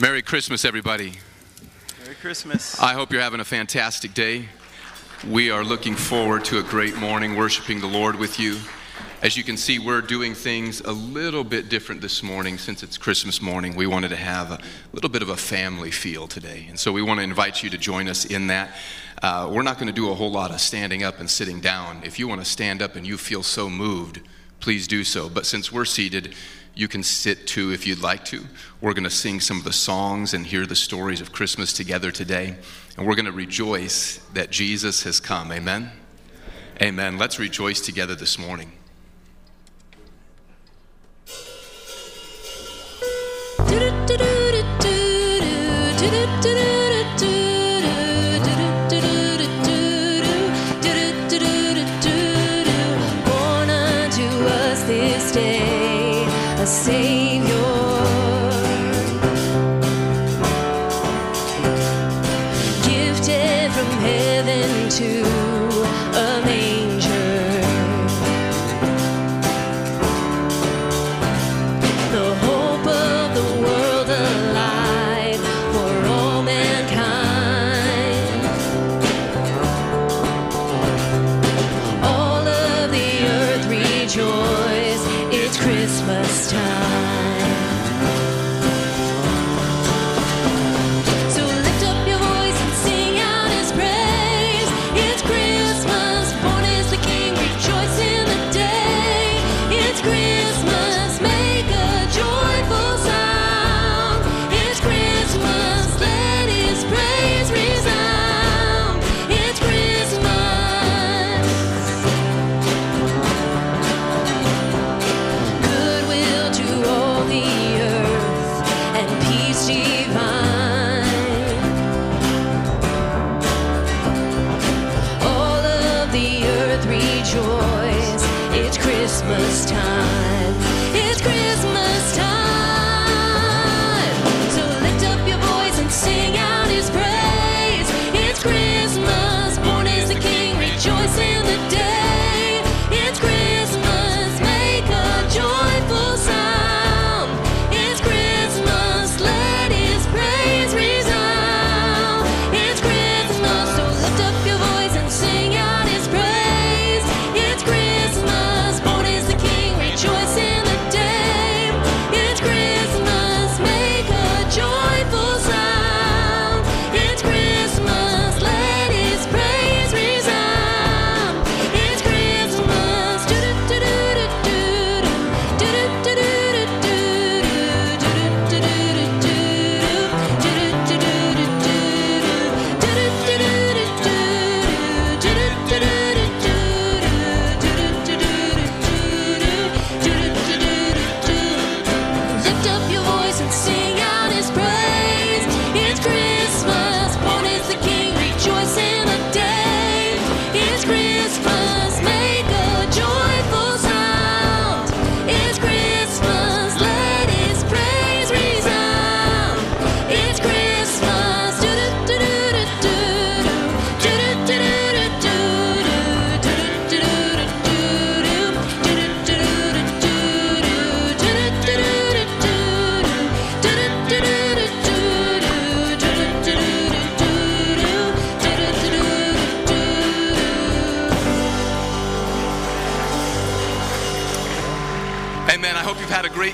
Merry Christmas, everybody. Merry Christmas. I hope you're having a fantastic day. We are looking forward to a great morning worshiping the Lord with you. As you can see, we're doing things a little bit different this morning since it's Christmas morning. We wanted to have a little bit of a family feel today. And so we want to invite you to join us in that. Uh, we're not going to do a whole lot of standing up and sitting down. If you want to stand up and you feel so moved, please do so. But since we're seated, you can sit too if you'd like to. We're going to sing some of the songs and hear the stories of Christmas together today. And we're going to rejoice that Jesus has come. Amen? Amen. Let's rejoice together this morning.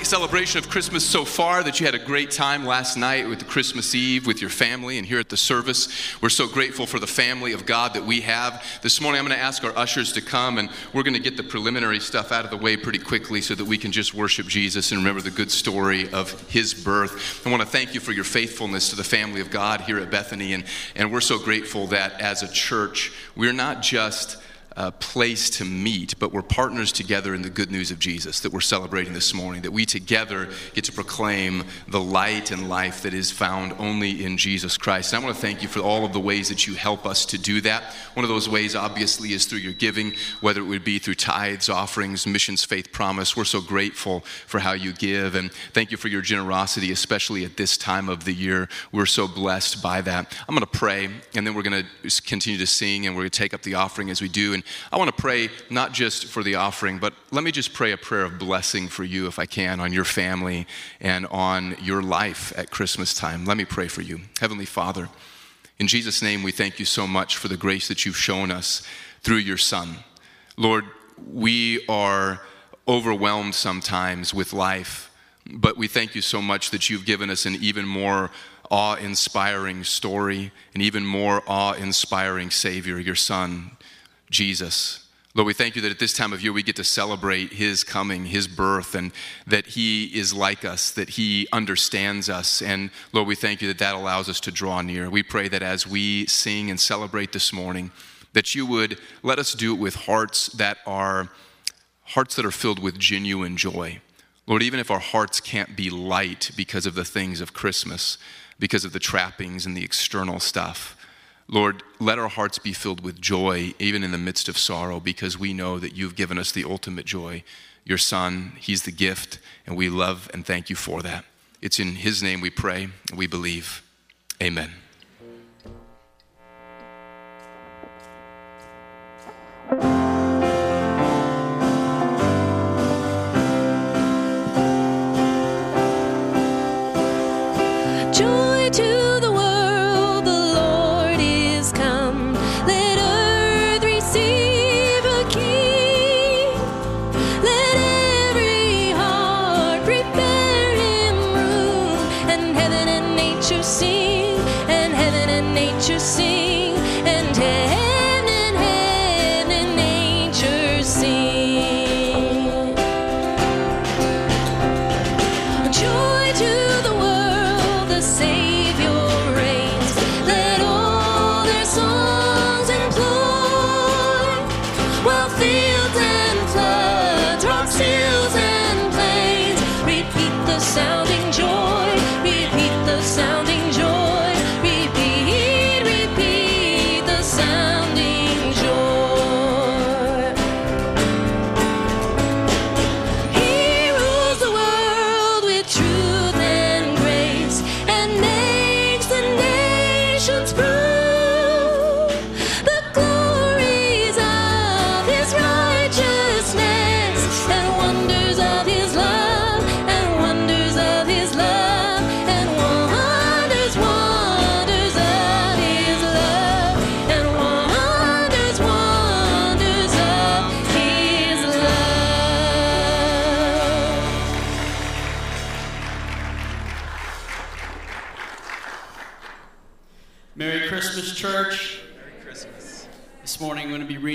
Celebration of Christmas so far, that you had a great time last night with the Christmas Eve with your family and here at the service. We're so grateful for the family of God that we have. This morning, I'm going to ask our ushers to come and we're going to get the preliminary stuff out of the way pretty quickly so that we can just worship Jesus and remember the good story of his birth. I want to thank you for your faithfulness to the family of God here at Bethany. And, and we're so grateful that as a church, we're not just uh, place to meet, but we're partners together in the good news of Jesus that we're celebrating this morning, that we together get to proclaim the light and life that is found only in Jesus Christ. And I want to thank you for all of the ways that you help us to do that. One of those ways, obviously, is through your giving, whether it would be through tithes, offerings, missions, faith, promise. We're so grateful for how you give, and thank you for your generosity, especially at this time of the year. We're so blessed by that. I'm going to pray, and then we're going to continue to sing, and we're going to take up the offering as we do. And I want to pray not just for the offering, but let me just pray a prayer of blessing for you, if I can, on your family and on your life at Christmas time. Let me pray for you. Heavenly Father, in Jesus' name, we thank you so much for the grace that you've shown us through your Son. Lord, we are overwhelmed sometimes with life, but we thank you so much that you've given us an even more awe inspiring story, an even more awe inspiring Savior, your Son, Jesus. Lord, we thank you that at this time of year we get to celebrate His coming, His birth, and that He is like us, that He understands us. And Lord, we thank you that that allows us to draw near. We pray that as we sing and celebrate this morning, that you would let us do it with hearts that are hearts that are filled with genuine joy. Lord, even if our hearts can't be light because of the things of Christmas, because of the trappings and the external stuff, Lord, let our hearts be filled with joy, even in the midst of sorrow, because we know that you've given us the ultimate joy. Your Son, He's the gift, and we love and thank you for that. It's in His name we pray and we believe. Amen. Joy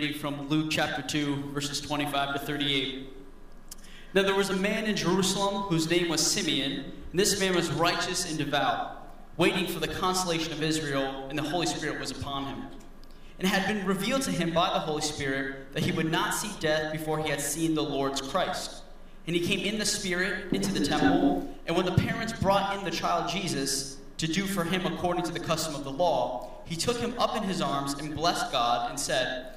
reading from Luke chapter 2, verses 25 to 38. Now there was a man in Jerusalem whose name was Simeon, and this man was righteous and devout, waiting for the consolation of Israel, and the Holy Spirit was upon him. And it had been revealed to him by the Holy Spirit that he would not see death before he had seen the Lord's Christ. And he came in the Spirit into the temple, and when the parents brought in the child Jesus to do for him according to the custom of the law, he took him up in his arms and blessed God and said,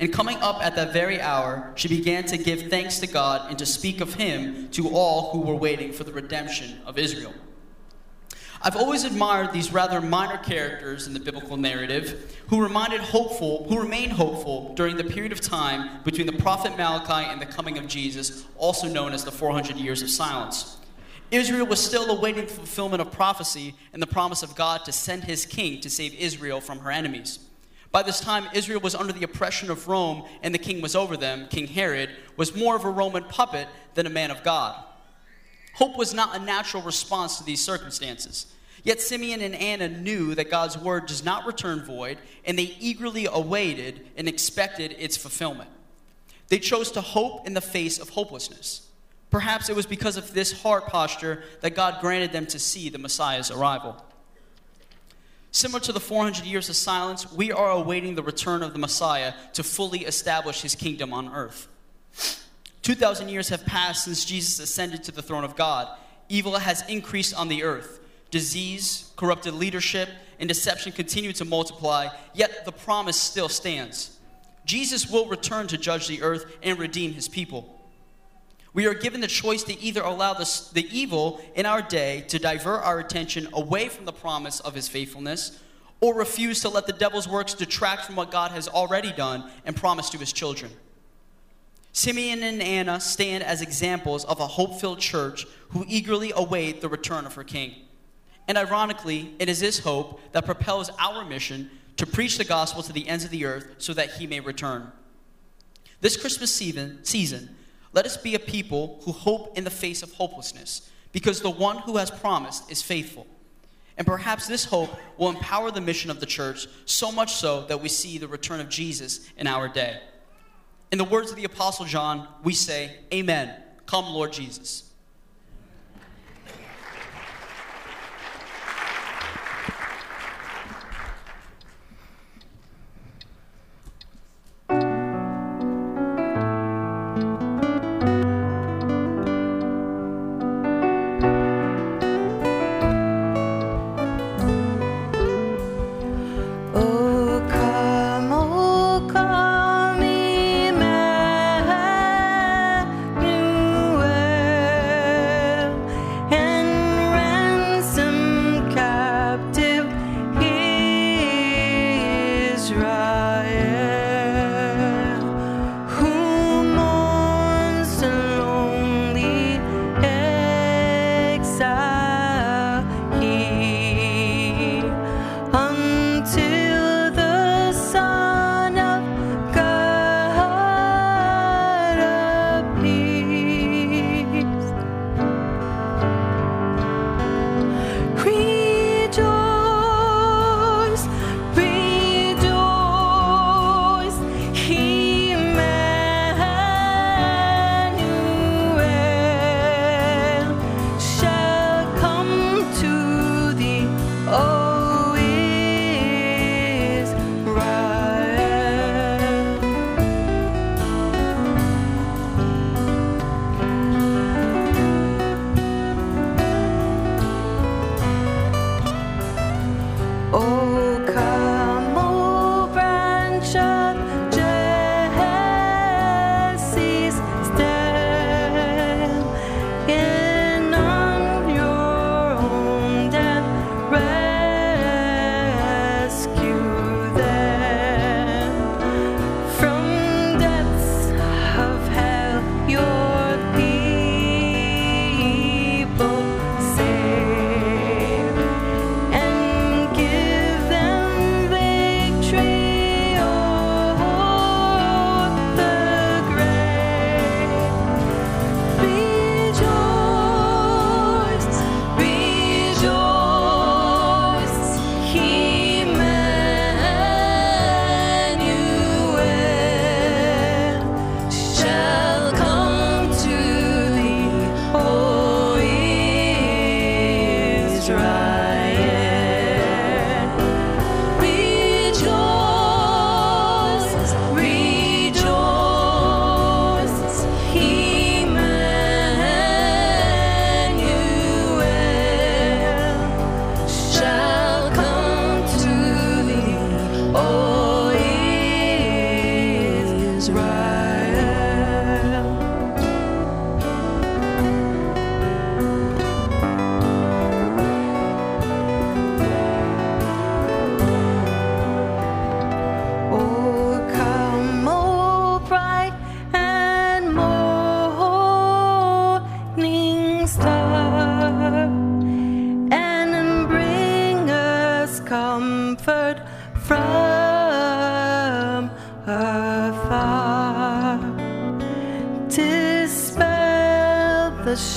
And coming up at that very hour, she began to give thanks to God and to speak of him to all who were waiting for the redemption of Israel. I've always admired these rather minor characters in the biblical narrative who reminded hopeful, who remained hopeful during the period of time between the prophet Malachi and the coming of Jesus, also known as the 400 years of silence. Israel was still awaiting the fulfillment of prophecy and the promise of God to send his king to save Israel from her enemies. By this time, Israel was under the oppression of Rome, and the king was over them. King Herod was more of a Roman puppet than a man of God. Hope was not a natural response to these circumstances. Yet Simeon and Anna knew that God's word does not return void, and they eagerly awaited and expected its fulfillment. They chose to hope in the face of hopelessness. Perhaps it was because of this heart posture that God granted them to see the Messiah's arrival. Similar to the 400 years of silence, we are awaiting the return of the Messiah to fully establish his kingdom on earth. 2,000 years have passed since Jesus ascended to the throne of God. Evil has increased on the earth. Disease, corrupted leadership, and deception continue to multiply, yet the promise still stands. Jesus will return to judge the earth and redeem his people. We are given the choice to either allow the, the evil in our day to divert our attention away from the promise of his faithfulness, or refuse to let the devil's works detract from what God has already done and promised to his children. Simeon and Anna stand as examples of a hope filled church who eagerly await the return of her king. And ironically, it is this hope that propels our mission to preach the gospel to the ends of the earth so that he may return. This Christmas season, season, let us be a people who hope in the face of hopelessness, because the one who has promised is faithful. And perhaps this hope will empower the mission of the church so much so that we see the return of Jesus in our day. In the words of the Apostle John, we say, Amen. Come, Lord Jesus.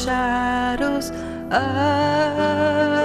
Shadows of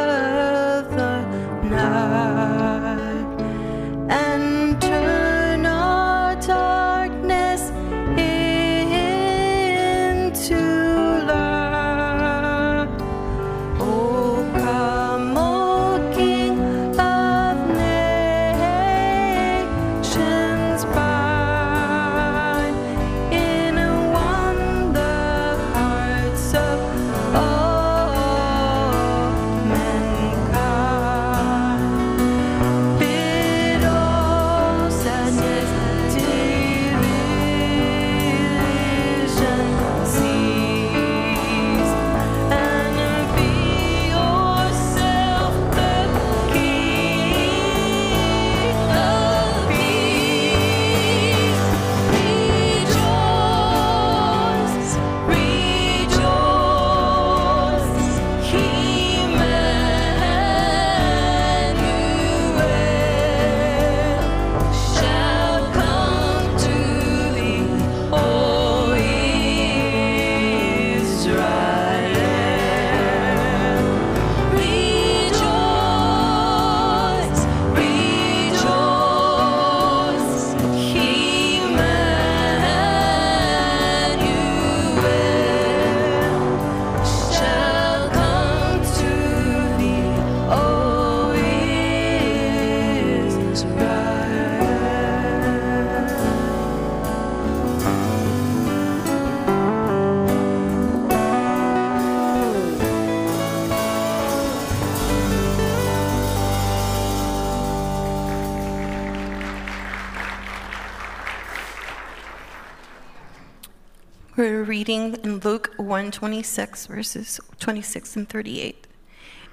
We're reading in Luke 126, verses 26 and 38.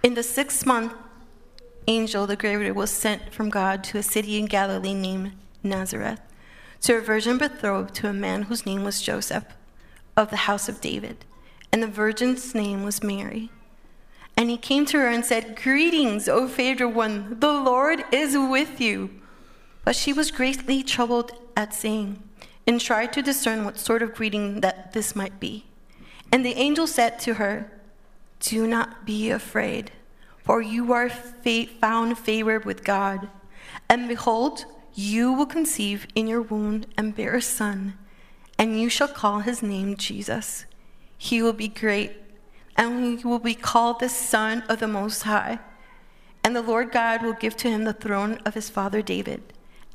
In the sixth month, angel the Gabriel was sent from God to a city in Galilee named Nazareth, to a virgin betrothed to a man whose name was Joseph, of the house of David, and the virgin's name was Mary. And he came to her and said, Greetings, O favored one, the Lord is with you. But she was greatly troubled at saying, and tried to discern what sort of greeting that this might be. And the angel said to her, Do not be afraid, for you are fa- found favored with God. And behold, you will conceive in your womb and bear a son, and you shall call his name Jesus. He will be great, and he will be called the Son of the Most High. And the Lord God will give to him the throne of his father David,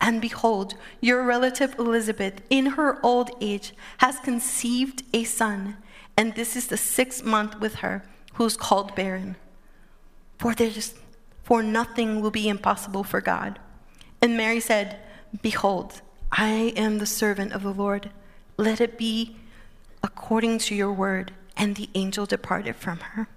And behold, your relative Elizabeth, in her old age, has conceived a son, and this is the sixth month with her, who is called barren. For, there's, for nothing will be impossible for God. And Mary said, Behold, I am the servant of the Lord. Let it be according to your word. And the angel departed from her.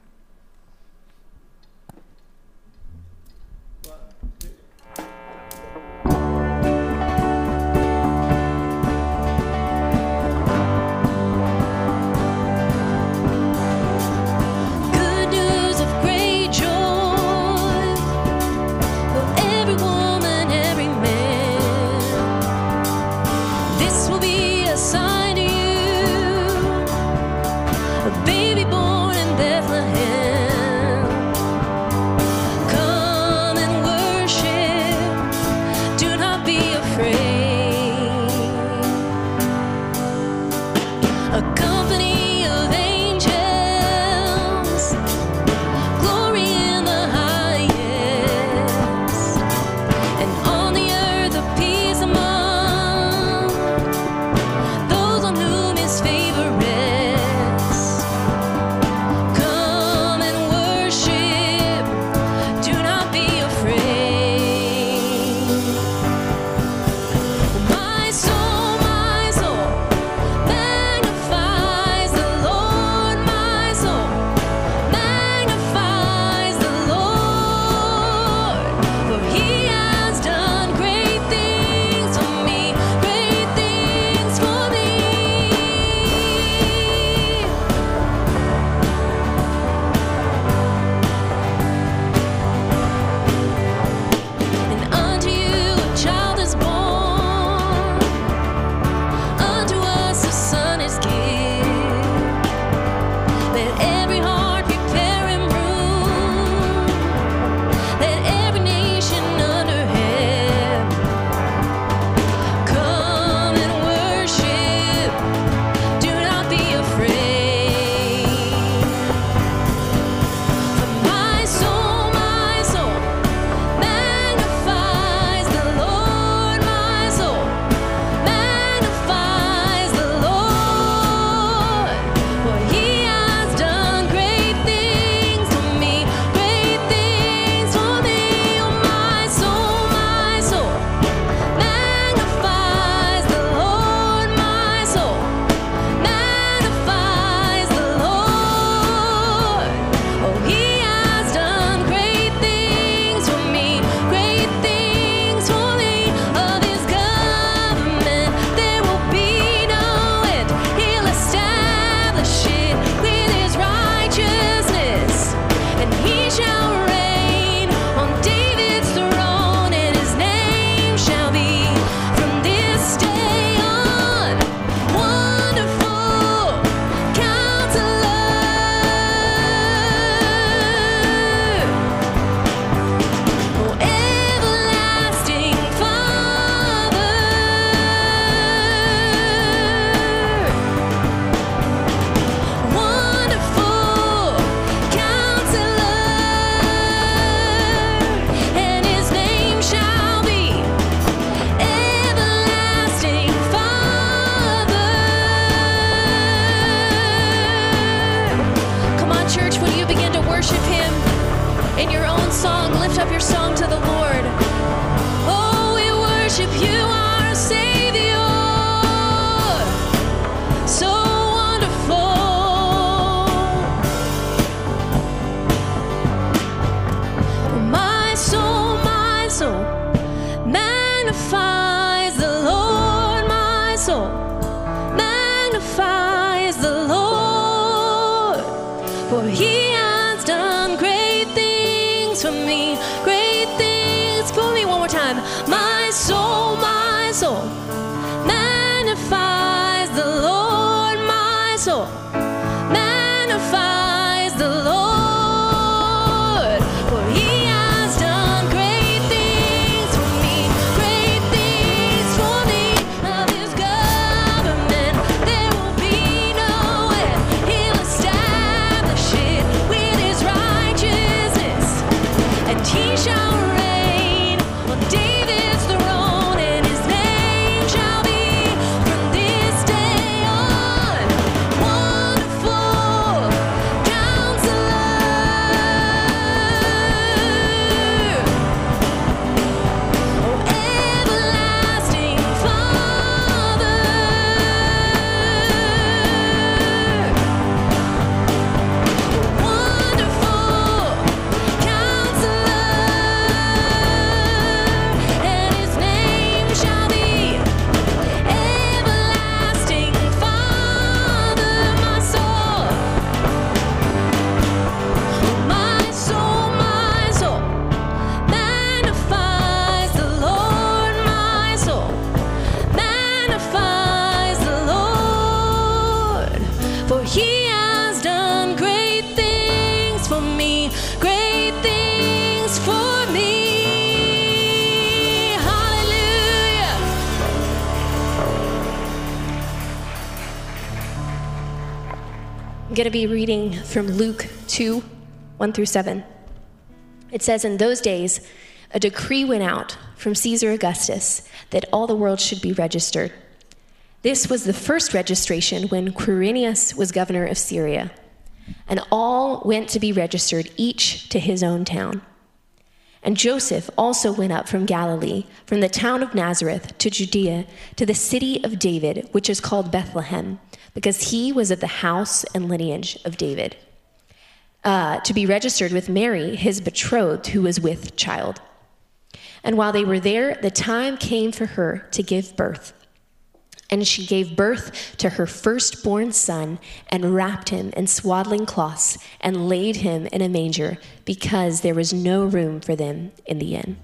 I'm going to be reading from Luke 2 1 through 7. It says, In those days, a decree went out from Caesar Augustus that all the world should be registered. This was the first registration when Quirinius was governor of Syria. And all went to be registered, each to his own town. And Joseph also went up from Galilee, from the town of Nazareth to Judea, to the city of David, which is called Bethlehem, because he was of the house and lineage of David, uh, to be registered with Mary, his betrothed, who was with child. And while they were there, the time came for her to give birth. And she gave birth to her firstborn son and wrapped him in swaddling cloths and laid him in a manger because there was no room for them in the inn.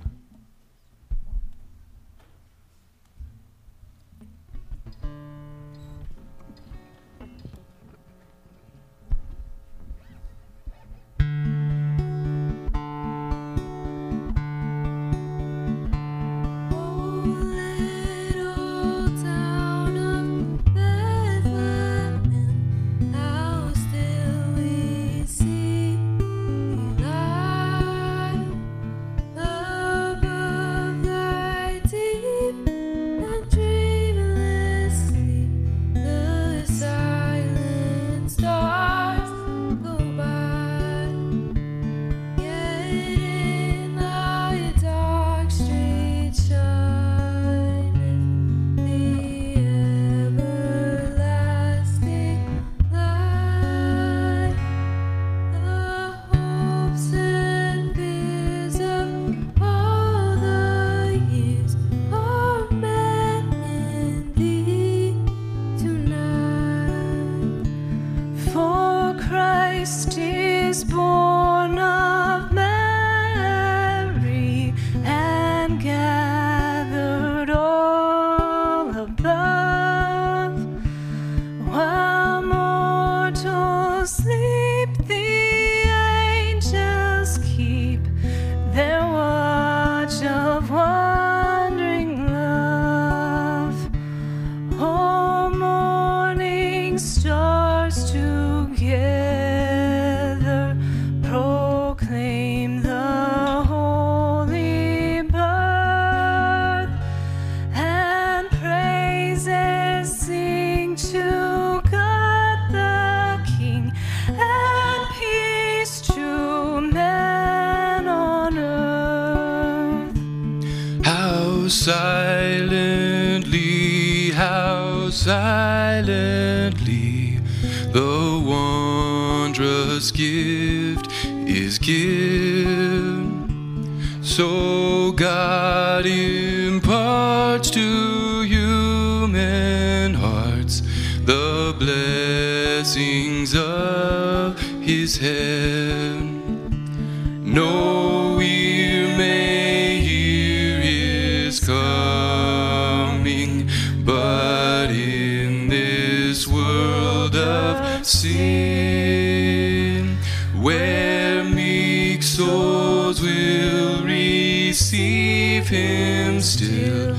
receive him still.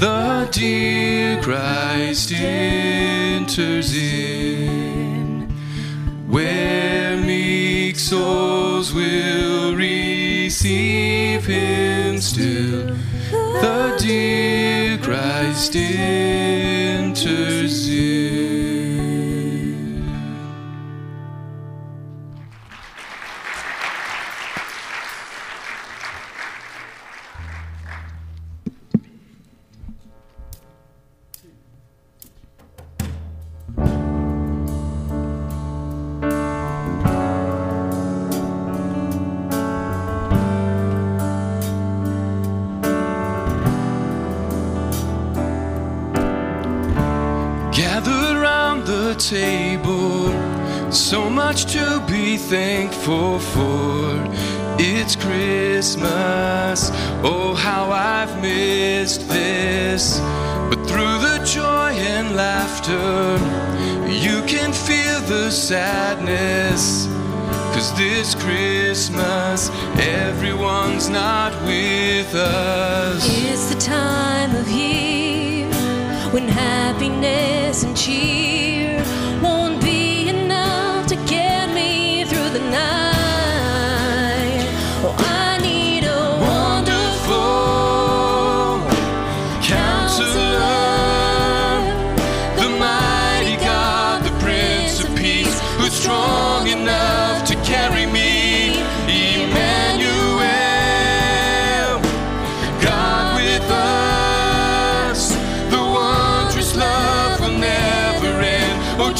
The dear Christ enters in, where meek souls will receive him still. The dear Christ enters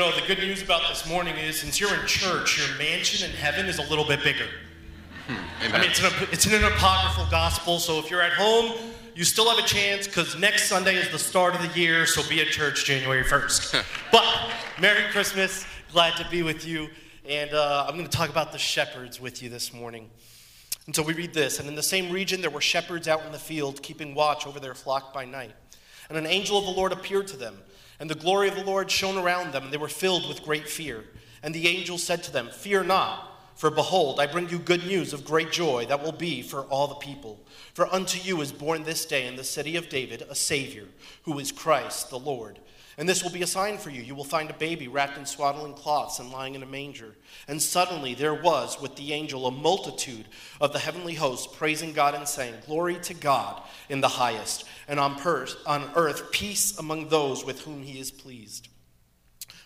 know, the good news about this morning is since you're in church, your mansion in heaven is a little bit bigger. Hmm, I mean, it's an, it's an apocryphal gospel, so if you're at home, you still have a chance because next Sunday is the start of the year, so be at church January 1st. but Merry Christmas. Glad to be with you. And uh, I'm going to talk about the shepherds with you this morning. And so we read this And in the same region, there were shepherds out in the field, keeping watch over their flock by night. And an angel of the Lord appeared to them and the glory of the Lord shone around them, and they were filled with great fear. And the angel said to them, Fear not. For behold, I bring you good news of great joy that will be for all the people. For unto you is born this day in the city of David a Savior, who is Christ the Lord. And this will be a sign for you. You will find a baby wrapped in swaddling cloths and lying in a manger. And suddenly there was with the angel a multitude of the heavenly host praising God and saying, Glory to God in the highest, and on, on earth peace among those with whom he is pleased.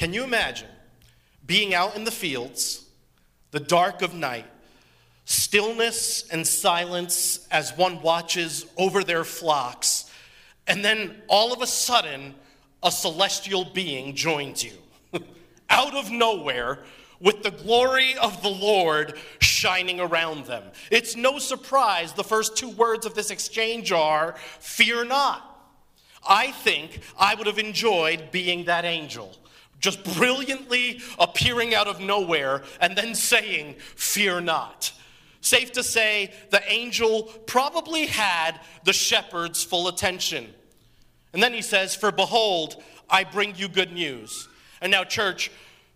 Can you imagine being out in the fields, the dark of night, stillness and silence as one watches over their flocks, and then all of a sudden, a celestial being joins you out of nowhere with the glory of the Lord shining around them. It's no surprise the first two words of this exchange are, Fear not. I think I would have enjoyed being that angel just brilliantly appearing out of nowhere and then saying, Fear not. Safe to say, the angel probably had the shepherd's full attention. And then he says, For behold, I bring you good news. And now, church,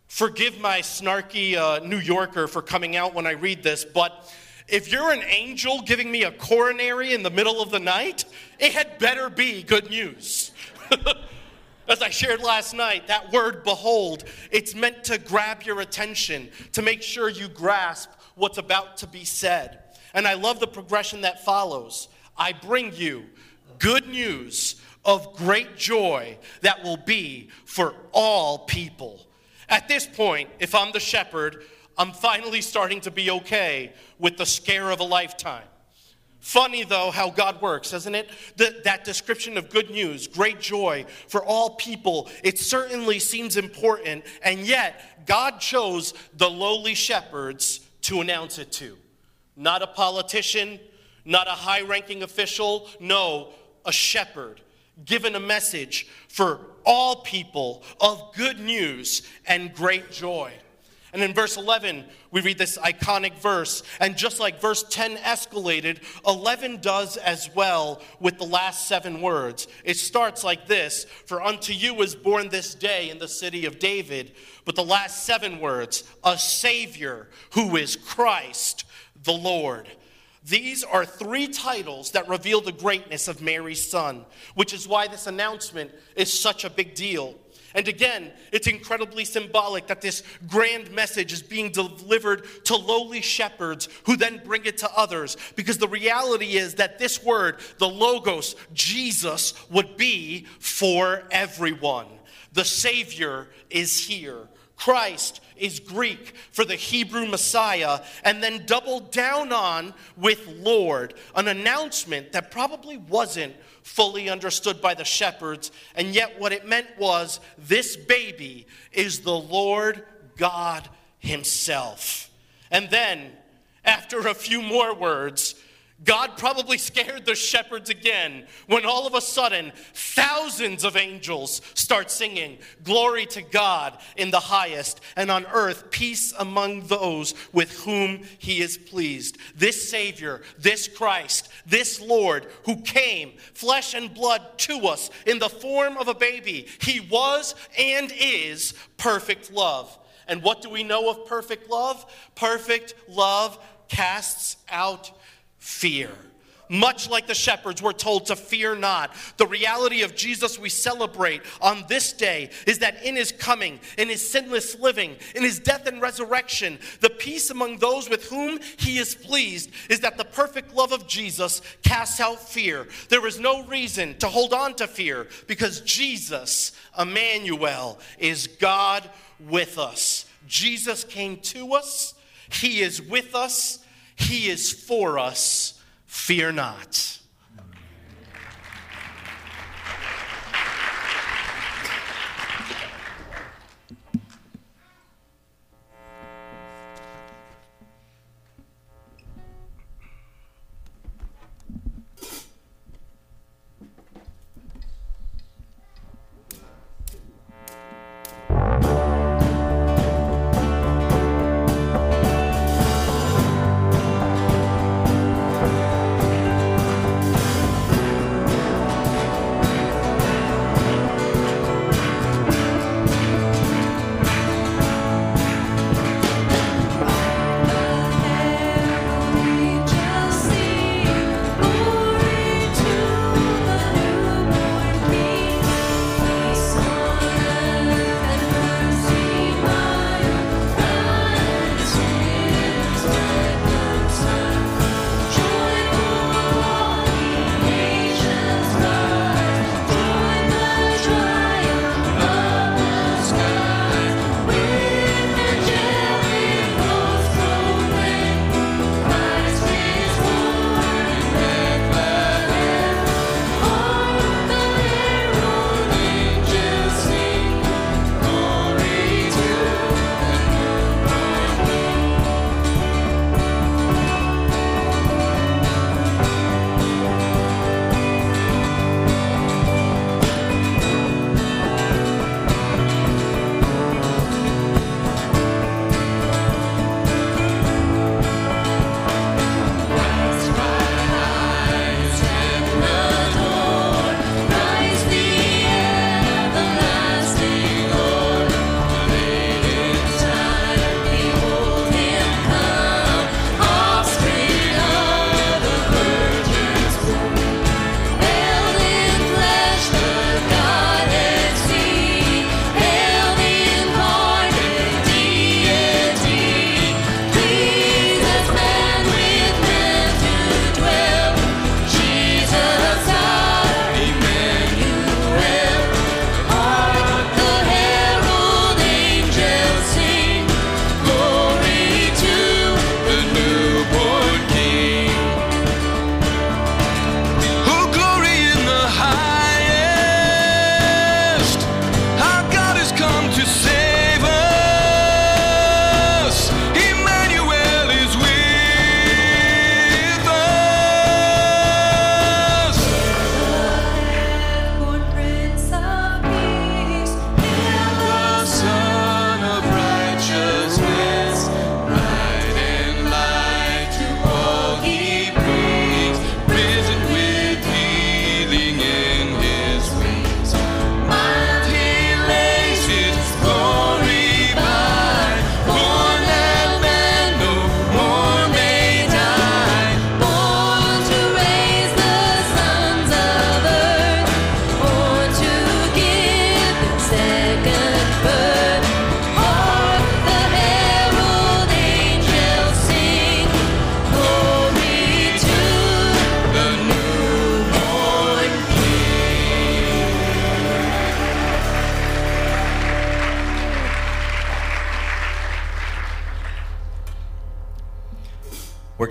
forgive my snarky uh, New Yorker for coming out when I read this, but if you're an angel giving me a coronary in the middle of the night, it had better be good news. As I shared last night, that word behold, it's meant to grab your attention, to make sure you grasp what's about to be said. And I love the progression that follows. I bring you good news of great joy that will be for all people. At this point, if I'm the shepherd, I'm finally starting to be okay with the scare of a lifetime. Funny, though, how God works, isn't it? The, that description of good news, great joy for all people, it certainly seems important, and yet God chose the lowly shepherds to announce it to. Not a politician, not a high ranking official, no, a shepherd given a message for all people of good news and great joy. And in verse 11, we read this iconic verse. And just like verse 10 escalated, 11 does as well with the last seven words. It starts like this For unto you was born this day in the city of David. But the last seven words, a Savior who is Christ the Lord. These are three titles that reveal the greatness of Mary's son, which is why this announcement is such a big deal. And again, it's incredibly symbolic that this grand message is being delivered to lowly shepherds who then bring it to others. Because the reality is that this word, the Logos, Jesus, would be for everyone. The Savior is here. Christ is Greek for the Hebrew Messiah, and then doubled down on with Lord, an announcement that probably wasn't fully understood by the shepherds, and yet what it meant was this baby is the Lord God Himself. And then, after a few more words, God probably scared the shepherds again when all of a sudden thousands of angels start singing, Glory to God in the highest, and on earth peace among those with whom he is pleased. This Savior, this Christ, this Lord who came, flesh and blood, to us in the form of a baby, he was and is perfect love. And what do we know of perfect love? Perfect love casts out fear. Much like the shepherds, we're told to fear not. The reality of Jesus we celebrate on this day is that in his coming, in his sinless living, in his death and resurrection, the peace among those with whom he is pleased is that the perfect love of Jesus casts out fear. There is no reason to hold on to fear because Jesus, Emmanuel, is God with us. Jesus came to us, he is with us, he is for us. Fear not.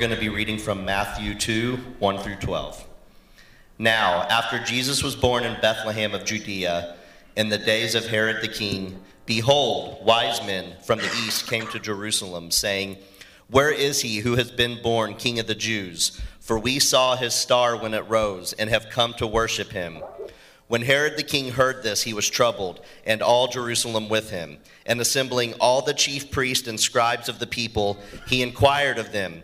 Going to be reading from Matthew 2 1 through 12. Now, after Jesus was born in Bethlehem of Judea, in the days of Herod the king, behold, wise men from the east came to Jerusalem, saying, Where is he who has been born king of the Jews? For we saw his star when it rose, and have come to worship him. When Herod the king heard this, he was troubled, and all Jerusalem with him. And assembling all the chief priests and scribes of the people, he inquired of them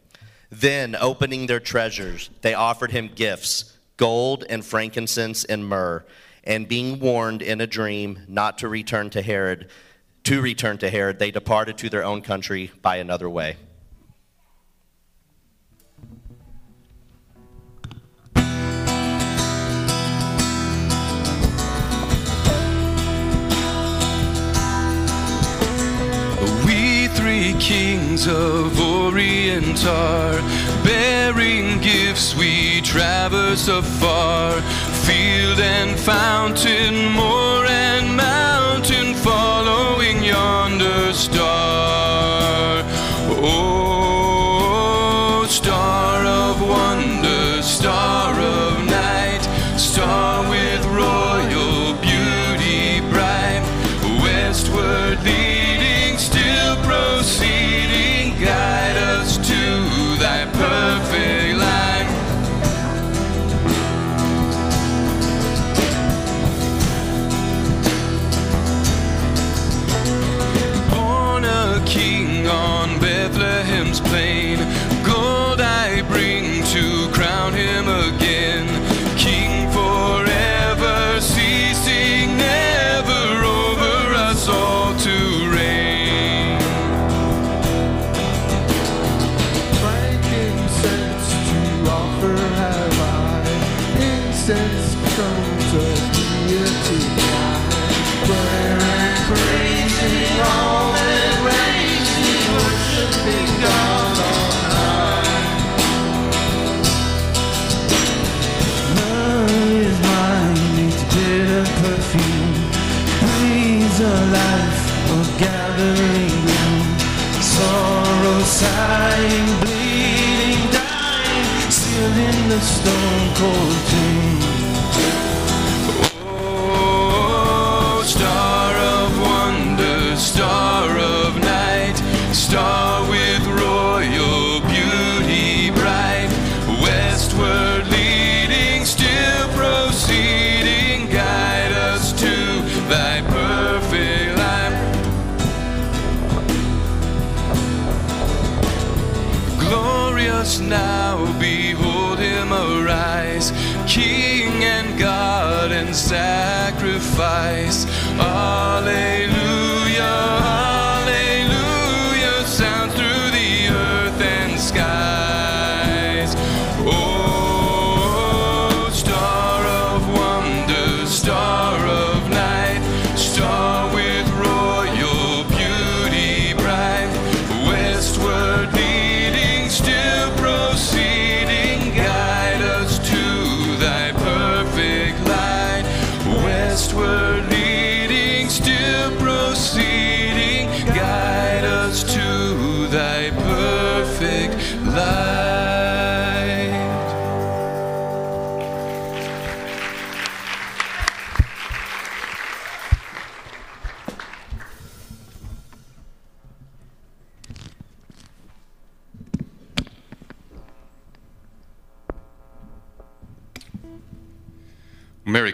Then, opening their treasures, they offered him gifts gold and frankincense and myrrh. And being warned in a dream not to return to Herod, to return to Herod, they departed to their own country by another way. Kings of Orient are bearing gifts we traverse afar, field and fountain, moor and mountain, following yonder star. Him again.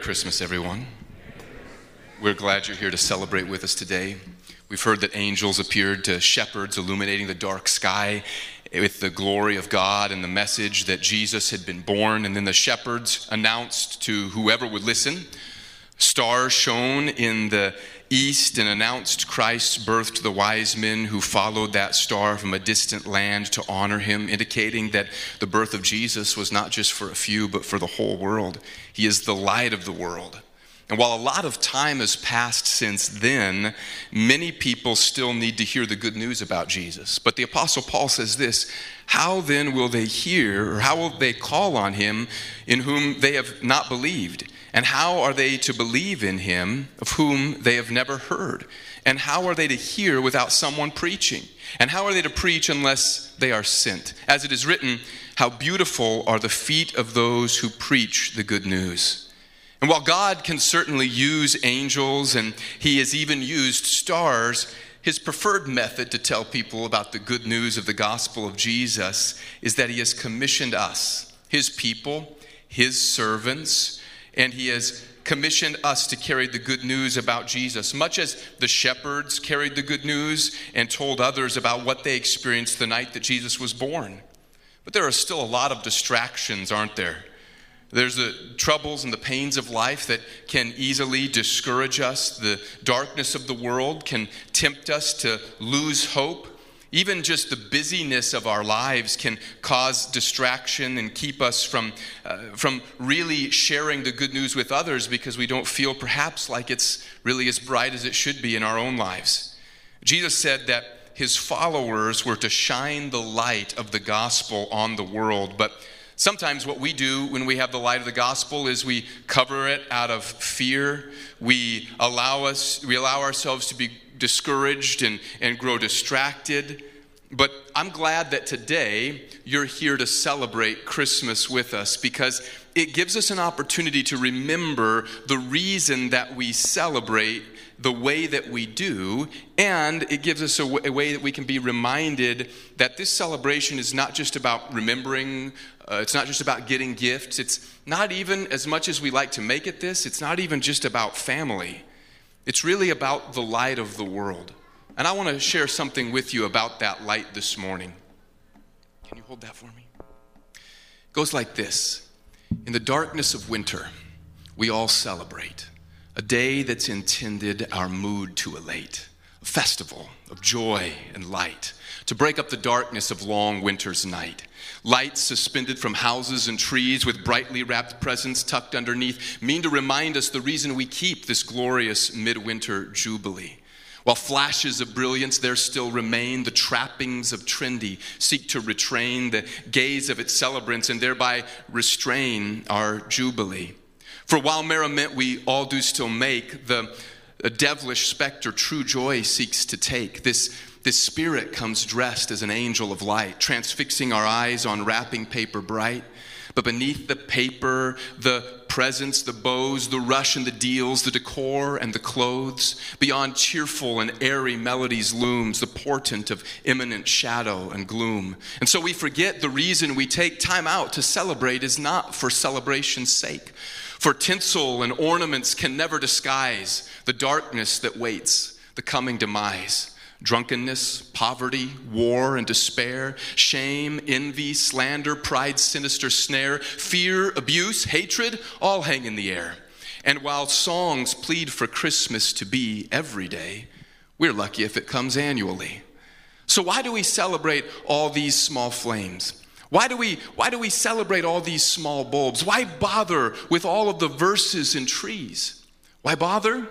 Christmas, everyone. We're glad you're here to celebrate with us today. We've heard that angels appeared to shepherds illuminating the dark sky with the glory of God and the message that Jesus had been born. And then the shepherds announced to whoever would listen. Stars shone in the east and announced Christ's birth to the wise men who followed that star from a distant land to honor him, indicating that the birth of Jesus was not just for a few, but for the whole world. He is the light of the world. And while a lot of time has passed since then, many people still need to hear the good news about Jesus. But the Apostle Paul says this How then will they hear, or how will they call on him in whom they have not believed? And how are they to believe in him of whom they have never heard? And how are they to hear without someone preaching? And how are they to preach unless they are sent? As it is written, How beautiful are the feet of those who preach the good news. And while God can certainly use angels and he has even used stars, his preferred method to tell people about the good news of the gospel of Jesus is that he has commissioned us, his people, his servants, and he has commissioned us to carry the good news about Jesus, much as the shepherds carried the good news and told others about what they experienced the night that Jesus was born. But there are still a lot of distractions, aren't there? There's the troubles and the pains of life that can easily discourage us. The darkness of the world can tempt us to lose hope. Even just the busyness of our lives can cause distraction and keep us from, uh, from really sharing the good news with others because we don't feel perhaps like it's really as bright as it should be in our own lives. Jesus said that his followers were to shine the light of the gospel on the world, but Sometimes what we do when we have the light of the gospel is we cover it out of fear. We allow us we allow ourselves to be discouraged and, and grow distracted. But I'm glad that today you're here to celebrate Christmas with us because it gives us an opportunity to remember the reason that we celebrate the way that we do, and it gives us a, w- a way that we can be reminded that this celebration is not just about remembering, uh, it's not just about getting gifts, it's not even as much as we like to make it this, it's not even just about family. It's really about the light of the world. And I want to share something with you about that light this morning. Can you hold that for me? It goes like this In the darkness of winter, we all celebrate a day that's intended our mood to elate, a festival of joy and light, to break up the darkness of long winter's night. Lights suspended from houses and trees with brightly wrapped presents tucked underneath mean to remind us the reason we keep this glorious midwinter jubilee. While flashes of brilliance there still remain, the trappings of trendy seek to retrain the gaze of its celebrants and thereby restrain our jubilee. For while merriment we all do still make, the a devilish specter true joy seeks to take. This, this spirit comes dressed as an angel of light, transfixing our eyes on wrapping paper bright. But beneath the paper, the presents, the bows, the rush and the deals, the decor and the clothes, beyond cheerful and airy melodies looms the portent of imminent shadow and gloom. And so we forget the reason we take time out to celebrate is not for celebration's sake. For tinsel and ornaments can never disguise the darkness that waits, the coming demise. Drunkenness, poverty, war, and despair, shame, envy, slander, pride, sinister snare, fear, abuse, hatred, all hang in the air. And while songs plead for Christmas to be every day, we're lucky if it comes annually. So, why do we celebrate all these small flames? Why do, we, why do we celebrate all these small bulbs? Why bother with all of the verses and trees? Why bother?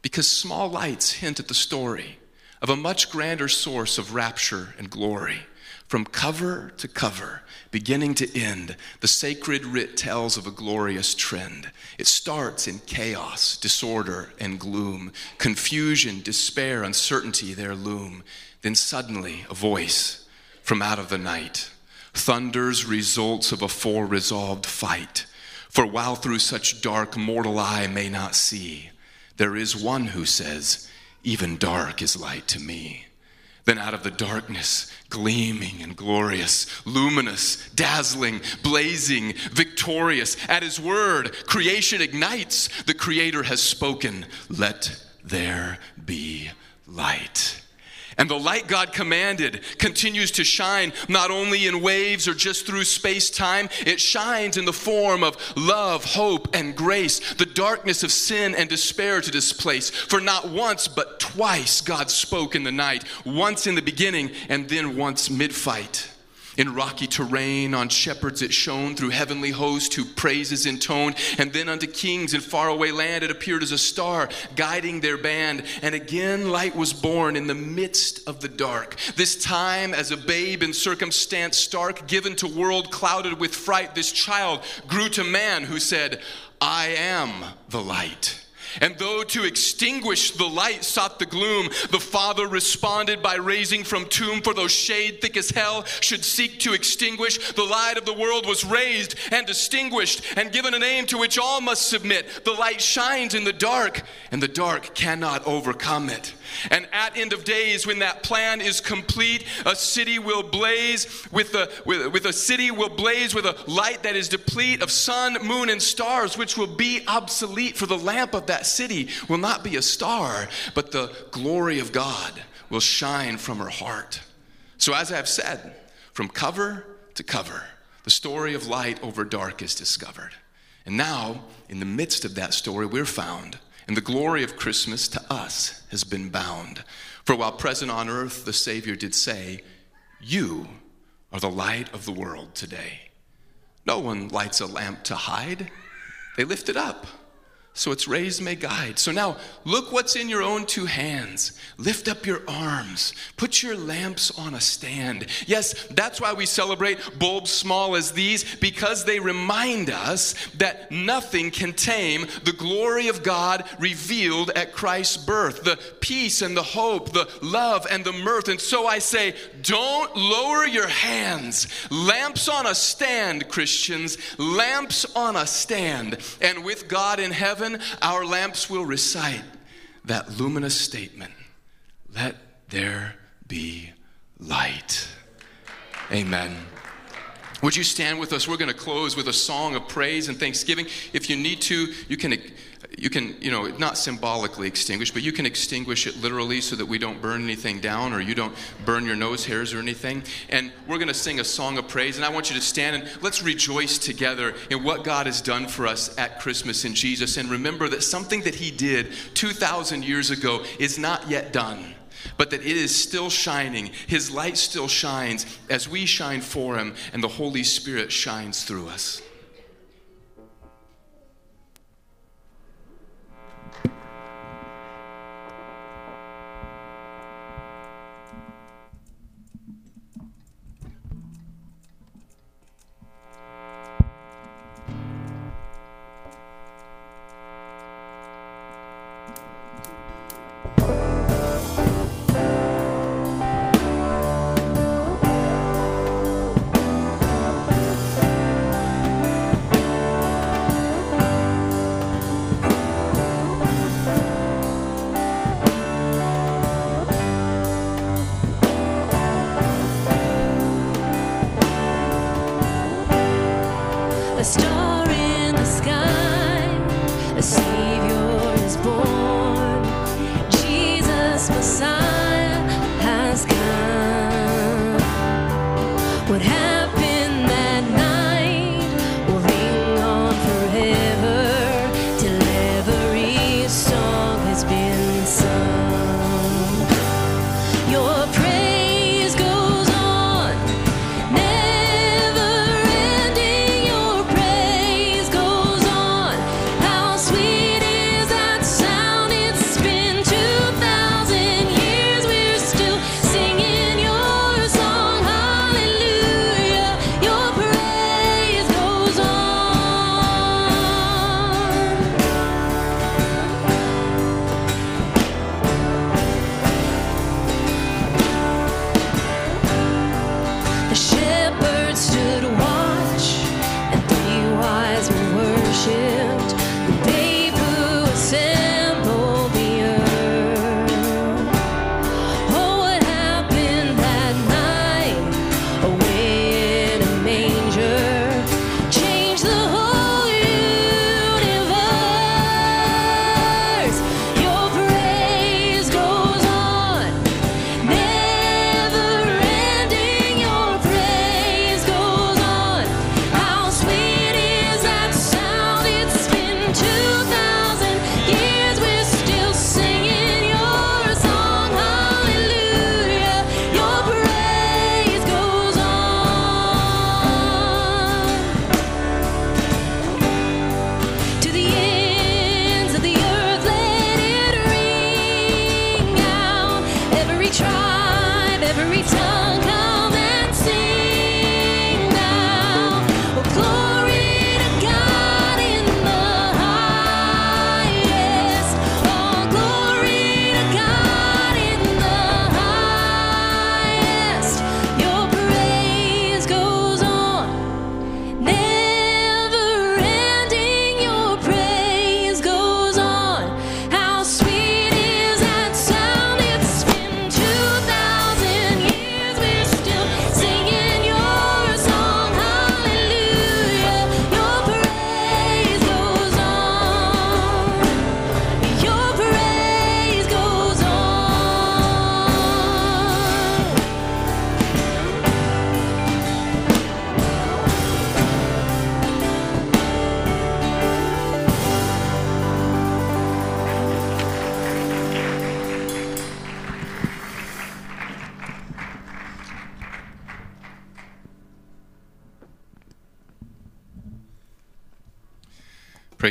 Because small lights hint at the story of a much grander source of rapture and glory. From cover to cover, beginning to end, the sacred writ tells of a glorious trend. It starts in chaos, disorder, and gloom. Confusion, despair, uncertainty there loom. Then suddenly, a voice from out of the night thunders results of a fore-resolved fight. For while through such dark mortal eye may not see, there is one who says, Even dark is light to me. Then out of the darkness, gleaming and glorious, luminous, dazzling, blazing, victorious, at his word, creation ignites. The Creator has spoken, Let there be light. And the light God commanded continues to shine not only in waves or just through space time, it shines in the form of love, hope, and grace, the darkness of sin and despair to displace. For not once, but twice God spoke in the night, once in the beginning and then once mid fight. In rocky terrain, on shepherds it shone, through heavenly host who praises intoned, and then unto kings in faraway land it appeared as a star, guiding their band. And again light was born in the midst of the dark. This time as a babe in circumstance stark, given to world clouded with fright, this child grew to man who said, I am the light. And though to extinguish the light sought the gloom, the Father responded by raising from tomb, for though shade thick as hell should seek to extinguish, the light of the world was raised and distinguished and given a name to which all must submit. The light shines in the dark, and the dark cannot overcome it. And at end of days, when that plan is complete, a city will blaze with a, with, with a city will blaze with a light that is deplete of sun, moon, and stars, which will be obsolete. For the lamp of that city will not be a star, but the glory of God will shine from her heart. So, as I've said, from cover to cover, the story of light over dark is discovered. And now, in the midst of that story, we're found and the glory of Christmas to us has been bound. For while present on earth, the Savior did say, You are the light of the world today. No one lights a lamp to hide, they lift it up so its rays may guide. So now, look what's in your own two hands. Lift up your arms. Put your lamps on a stand. Yes, that's why we celebrate bulbs small as these, because they remind us that nothing can tame the glory of God revealed at Christ's birth the peace and the hope, the love and the mirth. And so I say, don't lower your hands. Lamps on a stand, Christians. Lamps on a stand. And with God in heaven, our lamps will recite that luminous statement Let there be light. Amen. Would you stand with us? We're going to close with a song of praise and thanksgiving. If you need to, you can you can, you know, not symbolically extinguish, but you can extinguish it literally so that we don't burn anything down or you don't burn your nose hairs or anything. And we're going to sing a song of praise. And I want you to stand and let's rejoice together in what God has done for us at Christmas in Jesus. And remember that something that He did 2,000 years ago is not yet done but that it is still shining. His light still shines as we shine for Him, and the Holy Spirit shines through us.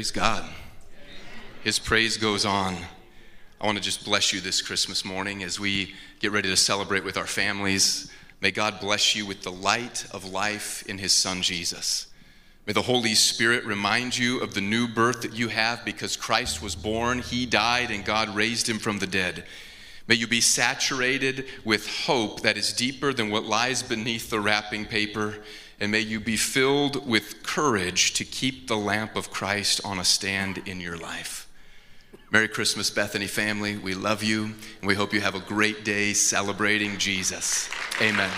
Praise God. His praise goes on. I want to just bless you this Christmas morning as we get ready to celebrate with our families. May God bless you with the light of life in His Son Jesus. May the Holy Spirit remind you of the new birth that you have because Christ was born, He died, and God raised Him from the dead. May you be saturated with hope that is deeper than what lies beneath the wrapping paper. And may you be filled with courage to keep the lamp of Christ on a stand in your life. Merry Christmas, Bethany family. We love you, and we hope you have a great day celebrating Jesus. Amen.